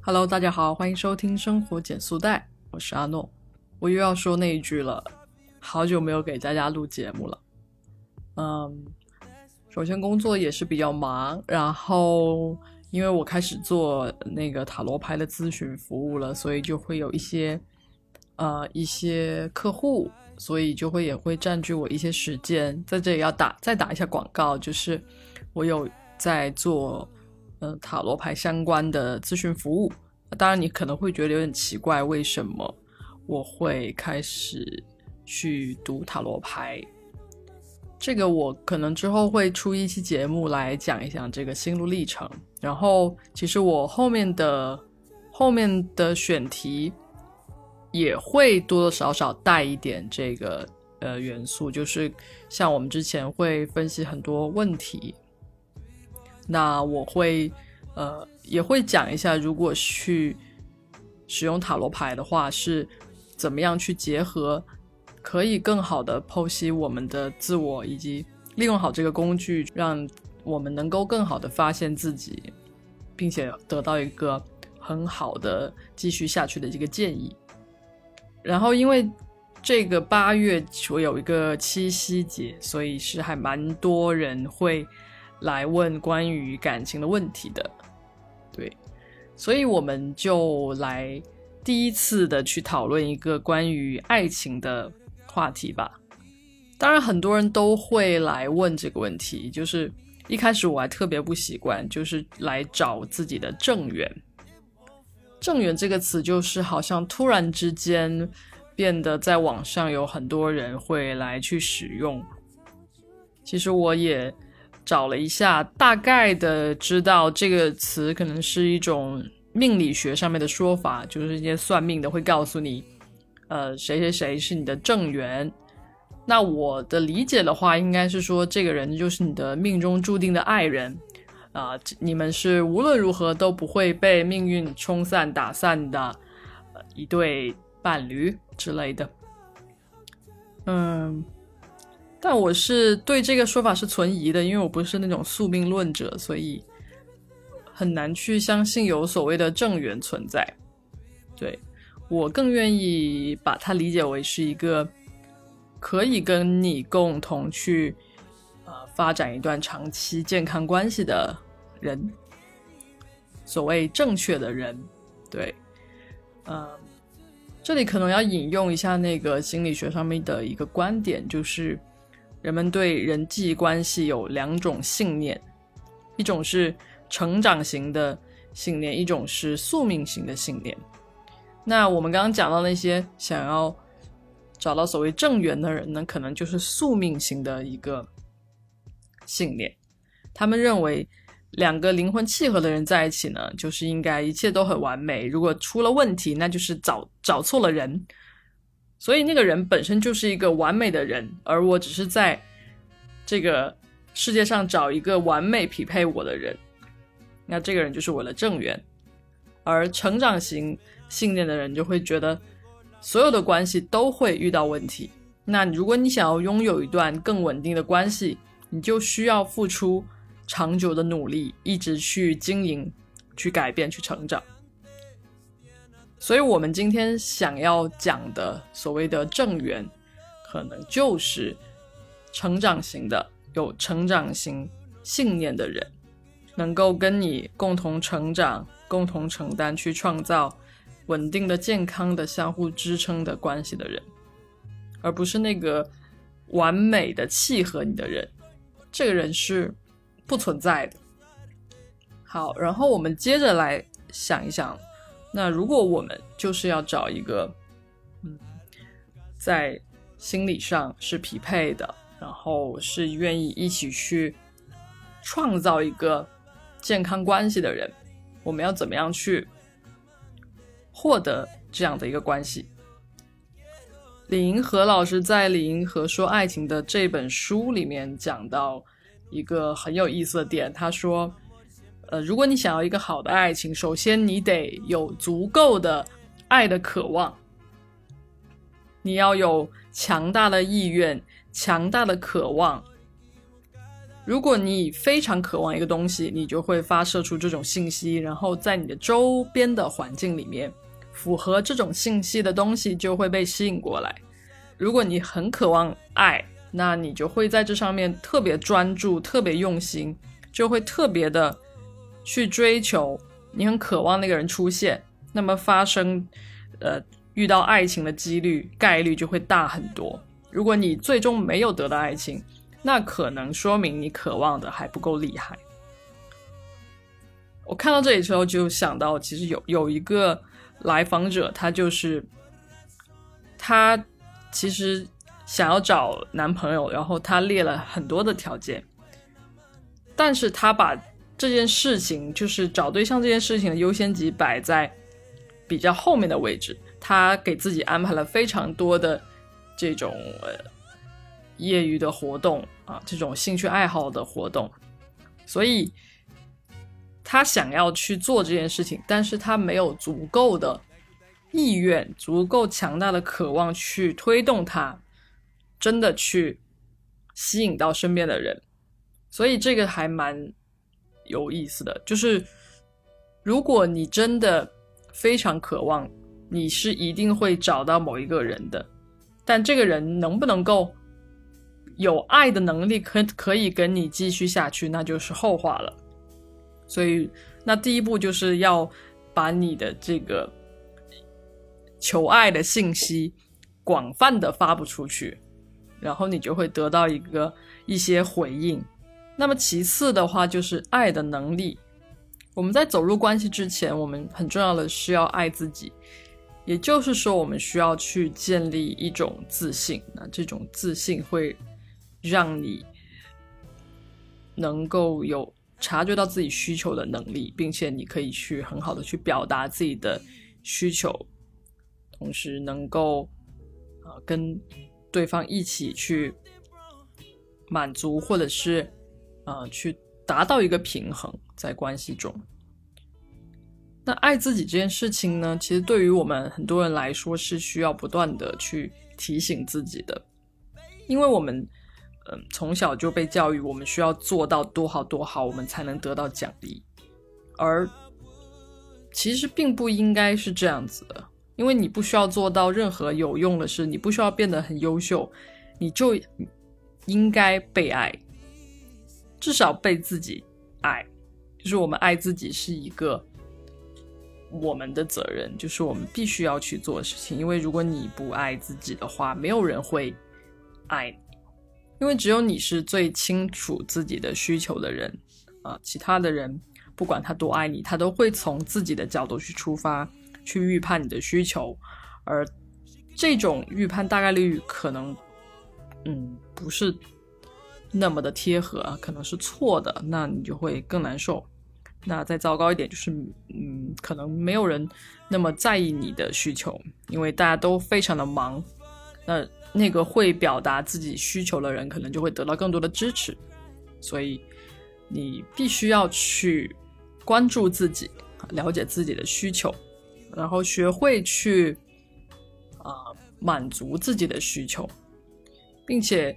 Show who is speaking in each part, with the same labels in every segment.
Speaker 1: Hello，大家好，欢迎收听生活减速带，我是阿诺。我又要说那一句了，好久没有给大家录节目了。嗯，首先工作也是比较忙，然后因为我开始做那个塔罗牌的咨询服务了，所以就会有一些呃一些客户，所以就会也会占据我一些时间。在这里要打再打一下广告，就是我有在做。呃，塔罗牌相关的咨询服务，当然你可能会觉得有点奇怪，为什么我会开始去读塔罗牌？这个我可能之后会出一期节目来讲一讲这个心路历程。然后，其实我后面的后面的选题也会多多少少带一点这个呃元素，就是像我们之前会分析很多问题。那我会，呃，也会讲一下，如果去使用塔罗牌的话，是怎么样去结合，可以更好的剖析我们的自我，以及利用好这个工具，让我们能够更好的发现自己，并且得到一个很好的继续下去的这个建议。然后，因为这个八月我有一个七夕节，所以是还蛮多人会。来问关于感情的问题的，对，所以我们就来第一次的去讨论一个关于爱情的话题吧。当然，很多人都会来问这个问题，就是一开始我还特别不习惯，就是来找自己的正缘。正缘这个词，就是好像突然之间变得在网上有很多人会来去使用。其实我也。找了一下，大概的知道这个词可能是一种命理学上面的说法，就是一些算命的会告诉你，呃，谁谁谁是你的正缘。那我的理解的话，应该是说这个人就是你的命中注定的爱人啊，你们是无论如何都不会被命运冲散打散的，呃，一对伴侣之类的。嗯。但我是对这个说法是存疑的，因为我不是那种宿命论者，所以很难去相信有所谓的正缘存在。对我更愿意把它理解为是一个可以跟你共同去呃发展一段长期健康关系的人，所谓正确的人。对，嗯，这里可能要引用一下那个心理学上面的一个观点，就是。人们对人际关系有两种信念，一种是成长型的信念，一种是宿命型的信念。那我们刚刚讲到那些想要找到所谓正缘的人呢，可能就是宿命型的一个信念。他们认为两个灵魂契合的人在一起呢，就是应该一切都很完美。如果出了问题，那就是找找错了人。所以那个人本身就是一个完美的人，而我只是在这个世界上找一个完美匹配我的人，那这个人就是我的正缘。而成长型信念的人就会觉得，所有的关系都会遇到问题。那如果你想要拥有一段更稳定的关系，你就需要付出长久的努力，一直去经营、去改变、去成长。所以，我们今天想要讲的所谓的正缘，可能就是成长型的、有成长型信念的人，能够跟你共同成长、共同承担、去创造稳定的、健康的、相互支撑的关系的人，而不是那个完美的契合你的人。这个人是不存在的。好，然后我们接着来想一想。那如果我们就是要找一个，嗯，在心理上是匹配的，然后是愿意一起去创造一个健康关系的人，我们要怎么样去获得这样的一个关系？李银河老师在《李银河说爱情》的这本书里面讲到一个很有意思的点，他说。呃，如果你想要一个好的爱情，首先你得有足够的爱的渴望，你要有强大的意愿、强大的渴望，如果你非常渴望一个东西，你就会发射出这种信息，然后在你的周边的环境里面，符合这种信息的东西就会被吸引过来。如果你很渴望爱，那你就会在这上面特别专注、特别用心，就会特别的去追求。你很渴望那个人出现，那么发生，呃，遇到爱情的几率概率就会大很多。如果你最终没有得到爱情，那可能说明你渴望的还不够厉害。我看到这里之后，就想到其实有有一个来访者，他就是他其实想要找男朋友，然后他列了很多的条件，但是他把这件事情，就是找对象这件事情的优先级摆在比较后面的位置，他给自己安排了非常多的这种呃。业余的活动啊，这种兴趣爱好的活动，所以他想要去做这件事情，但是他没有足够的意愿，足够强大的渴望去推动他，真的去吸引到身边的人，所以这个还蛮有意思的。就是如果你真的非常渴望，你是一定会找到某一个人的，但这个人能不能够？有爱的能力可可以跟你继续下去，那就是后话了。所以，那第一步就是要把你的这个求爱的信息广泛的发布出去，然后你就会得到一个一些回应。那么其次的话就是爱的能力。我们在走入关系之前，我们很重要的是要爱自己，也就是说，我们需要去建立一种自信。那这种自信会。让你能够有察觉到自己需求的能力，并且你可以去很好的去表达自己的需求，同时能够啊跟对方一起去满足，或者是啊去达到一个平衡在关系中。那爱自己这件事情呢，其实对于我们很多人来说是需要不断的去提醒自己的，因为我们。嗯，从小就被教育，我们需要做到多好多好，我们才能得到奖励。而其实并不应该是这样子的，因为你不需要做到任何有用的事，你不需要变得很优秀，你就应该被爱，至少被自己爱。就是我们爱自己是一个我们的责任，就是我们必须要去做的事情。因为如果你不爱自己的话，没有人会爱你。因为只有你是最清楚自己的需求的人啊，其他的人不管他多爱你，他都会从自己的角度去出发，去预判你的需求，而这种预判大概率可能，嗯，不是那么的贴合，可能是错的，那你就会更难受。那再糟糕一点就是，嗯，可能没有人那么在意你的需求，因为大家都非常的忙，那。那个会表达自己需求的人，可能就会得到更多的支持，所以你必须要去关注自己，了解自己的需求，然后学会去啊满足自己的需求，并且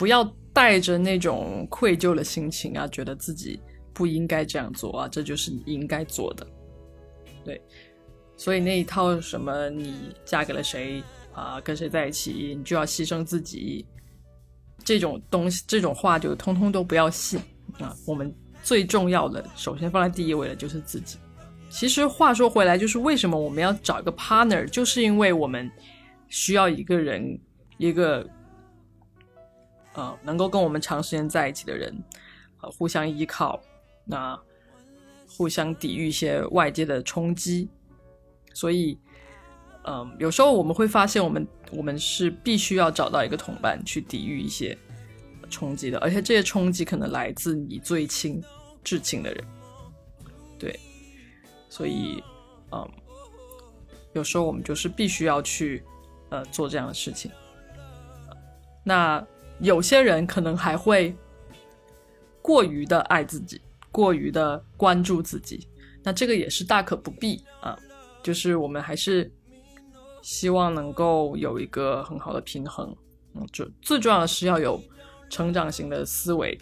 Speaker 1: 不要带着那种愧疚的心情啊，觉得自己不应该这样做啊，这就是你应该做的。对，所以那一套什么你嫁给了谁？啊，跟谁在一起，你就要牺牲自己，这种东西，这种话就通通都不要信啊！我们最重要的，首先放在第一位的就是自己。其实话说回来，就是为什么我们要找一个 partner，就是因为我们需要一个人，一个呃能够跟我们长时间在一起的人，呃，互相依靠，那互相抵御一些外界的冲击，所以。嗯，有时候我们会发现，我们我们是必须要找到一个同伴去抵御一些冲击的，而且这些冲击可能来自你最亲、至亲的人。对，所以，嗯，有时候我们就是必须要去呃做这样的事情。那有些人可能还会过于的爱自己，过于的关注自己，那这个也是大可不必啊。就是我们还是。希望能够有一个很好的平衡，嗯，就最重要的是要有成长型的思维。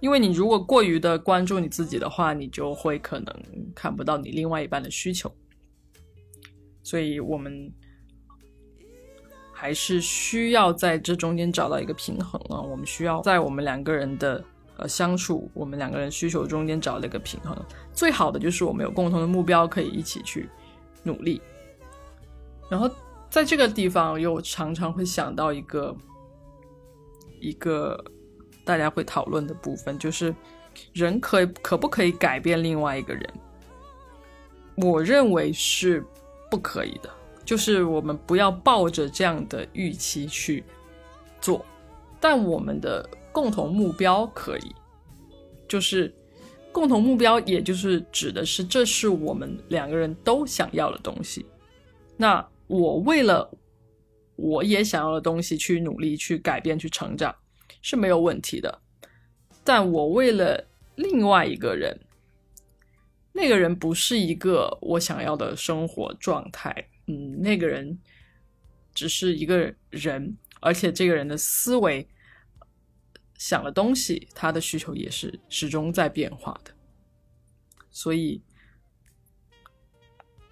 Speaker 1: 因为你如果过于的关注你自己的话，你就会可能看不到你另外一半的需求。所以我们还是需要在这中间找到一个平衡啊。我们需要在我们两个人的呃相处，我们两个人需求中间找到一个平衡。最好的就是我们有共同的目标，可以一起去努力。然后在这个地方又常常会想到一个一个。大家会讨论的部分就是，人可可不可以改变另外一个人？我认为是不可以的。就是我们不要抱着这样的预期去做，但我们的共同目标可以。就是共同目标，也就是指的是这是我们两个人都想要的东西。那我为了我也想要的东西去努力、去改变、去成长。是没有问题的，但我为了另外一个人，那个人不是一个我想要的生活状态，嗯，那个人只是一个人，而且这个人的思维想的东西，他的需求也是始终在变化的，所以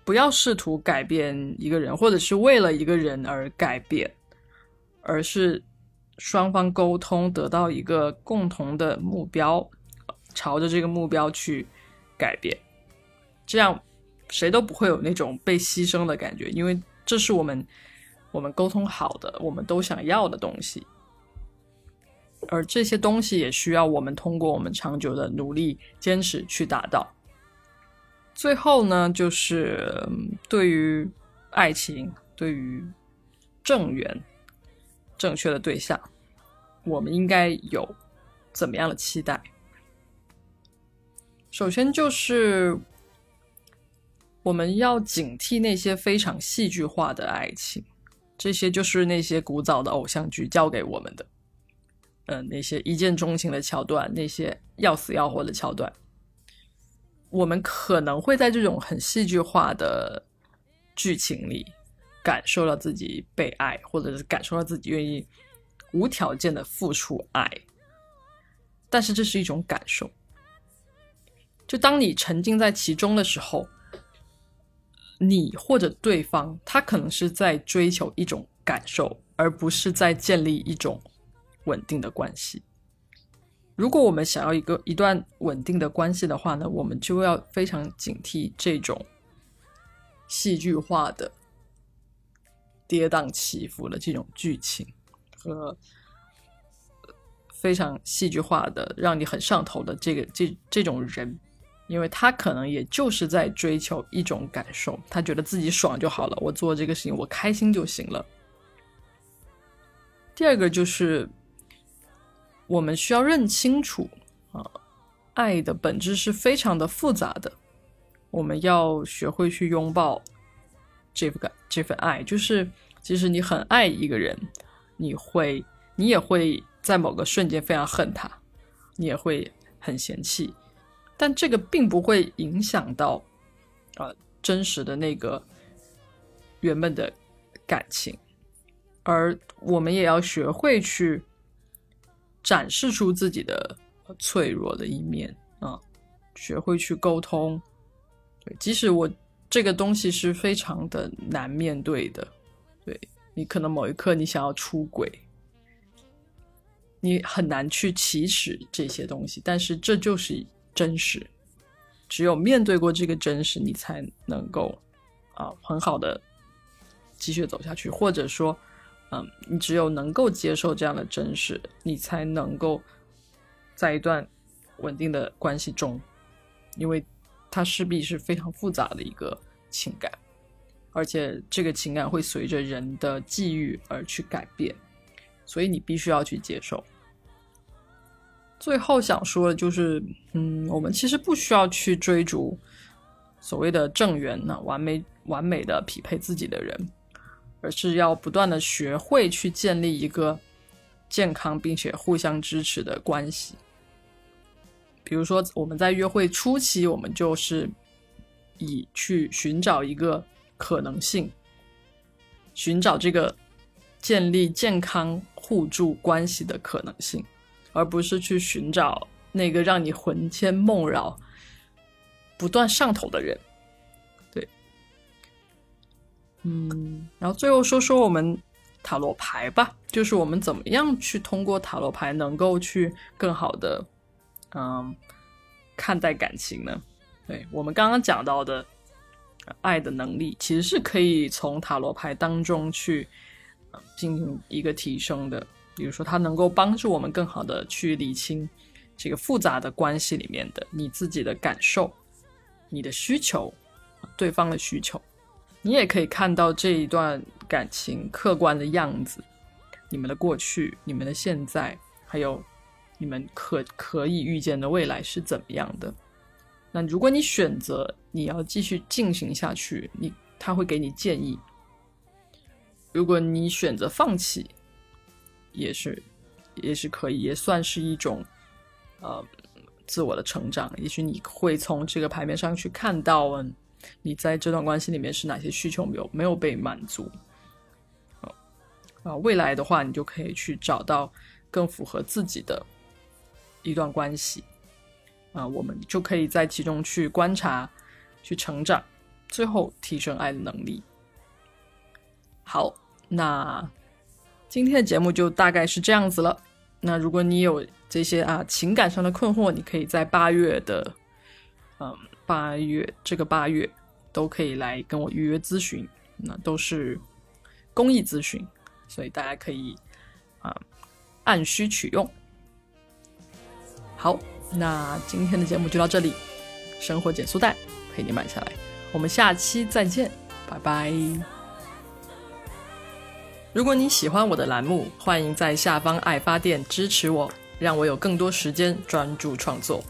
Speaker 1: 不要试图改变一个人，或者是为了一个人而改变，而是。双方沟通，得到一个共同的目标，朝着这个目标去改变，这样谁都不会有那种被牺牲的感觉，因为这是我们我们沟通好的，我们都想要的东西，而这些东西也需要我们通过我们长久的努力坚持去达到。最后呢，就是对于爱情，对于正缘。正确的对象，我们应该有怎么样的期待？首先就是我们要警惕那些非常戏剧化的爱情，这些就是那些古早的偶像剧教给我们的，嗯，那些一见钟情的桥段，那些要死要活的桥段，我们可能会在这种很戏剧化的剧情里。感受到自己被爱，或者是感受到自己愿意无条件的付出爱，但是这是一种感受。就当你沉浸在其中的时候，你或者对方，他可能是在追求一种感受，而不是在建立一种稳定的关系。如果我们想要一个一段稳定的关系的话呢，我们就要非常警惕这种戏剧化的。跌宕起伏的这种剧情和非常戏剧化的让你很上头的这个这这种人，因为他可能也就是在追求一种感受，他觉得自己爽就好了，我做这个事情我开心就行了。第二个就是我们需要认清楚啊，爱的本质是非常的复杂的，我们要学会去拥抱。这份这份爱，就是即使你很爱一个人，你会，你也会在某个瞬间非常恨他，你也会很嫌弃，但这个并不会影响到，呃，真实的那个原本的感情，而我们也要学会去展示出自己的脆弱的一面啊，学会去沟通，对，即使我。这个东西是非常的难面对的，对你可能某一刻你想要出轨，你很难去启齿这些东西，但是这就是真实，只有面对过这个真实，你才能够啊很好的继续走下去，或者说，嗯，你只有能够接受这样的真实，你才能够在一段稳定的关系中，因为。它势必是非常复杂的一个情感，而且这个情感会随着人的际遇而去改变，所以你必须要去接受。最后想说的就是，嗯，我们其实不需要去追逐所谓的正缘呢，完美完美的匹配自己的人，而是要不断的学会去建立一个健康并且互相支持的关系。比如说，我们在约会初期，我们就是以去寻找一个可能性，寻找这个建立健康互助关系的可能性，而不是去寻找那个让你魂牵梦绕、不断上头的人。对，嗯，然后最后说说我们塔罗牌吧，就是我们怎么样去通过塔罗牌能够去更好的，嗯，看待感情呢？对我们刚刚讲到的。爱的能力其实是可以从塔罗牌当中去进行一个提升的。比如说，它能够帮助我们更好的去理清这个复杂的关系里面的你自己的感受、你的需求、对方的需求。你也可以看到这一段感情客观的样子，你们的过去、你们的现在，还有你们可可以预见的未来是怎么样的。那如果你选择你要继续进行下去，你他会给你建议；如果你选择放弃，也是也是可以，也算是一种呃自我的成长。也许你会从这个牌面上去看到，嗯你在这段关系里面是哪些需求没有没有被满足。啊，未来的话，你就可以去找到更符合自己的一段关系。啊，我们就可以在其中去观察、去成长，最后提升爱的能力。好，那今天的节目就大概是这样子了。那如果你有这些啊情感上的困惑，你可以在八月的，嗯，八月这个八月都可以来跟我预约咨询，那都是公益咨询，所以大家可以啊按需取用。好。那今天的节目就到这里，生活减速带陪你慢下来，我们下期再见，拜拜。如果你喜欢我的栏目，欢迎在下方爱发电支持我，让我有更多时间专注创作。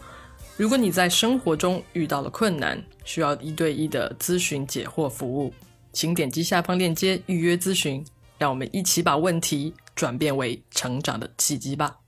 Speaker 1: 如果你在生活中遇到了困难，需要一对一的咨询解惑服务，请点击下方链接预约咨询，让我们一起把问题转变为成长的契机吧。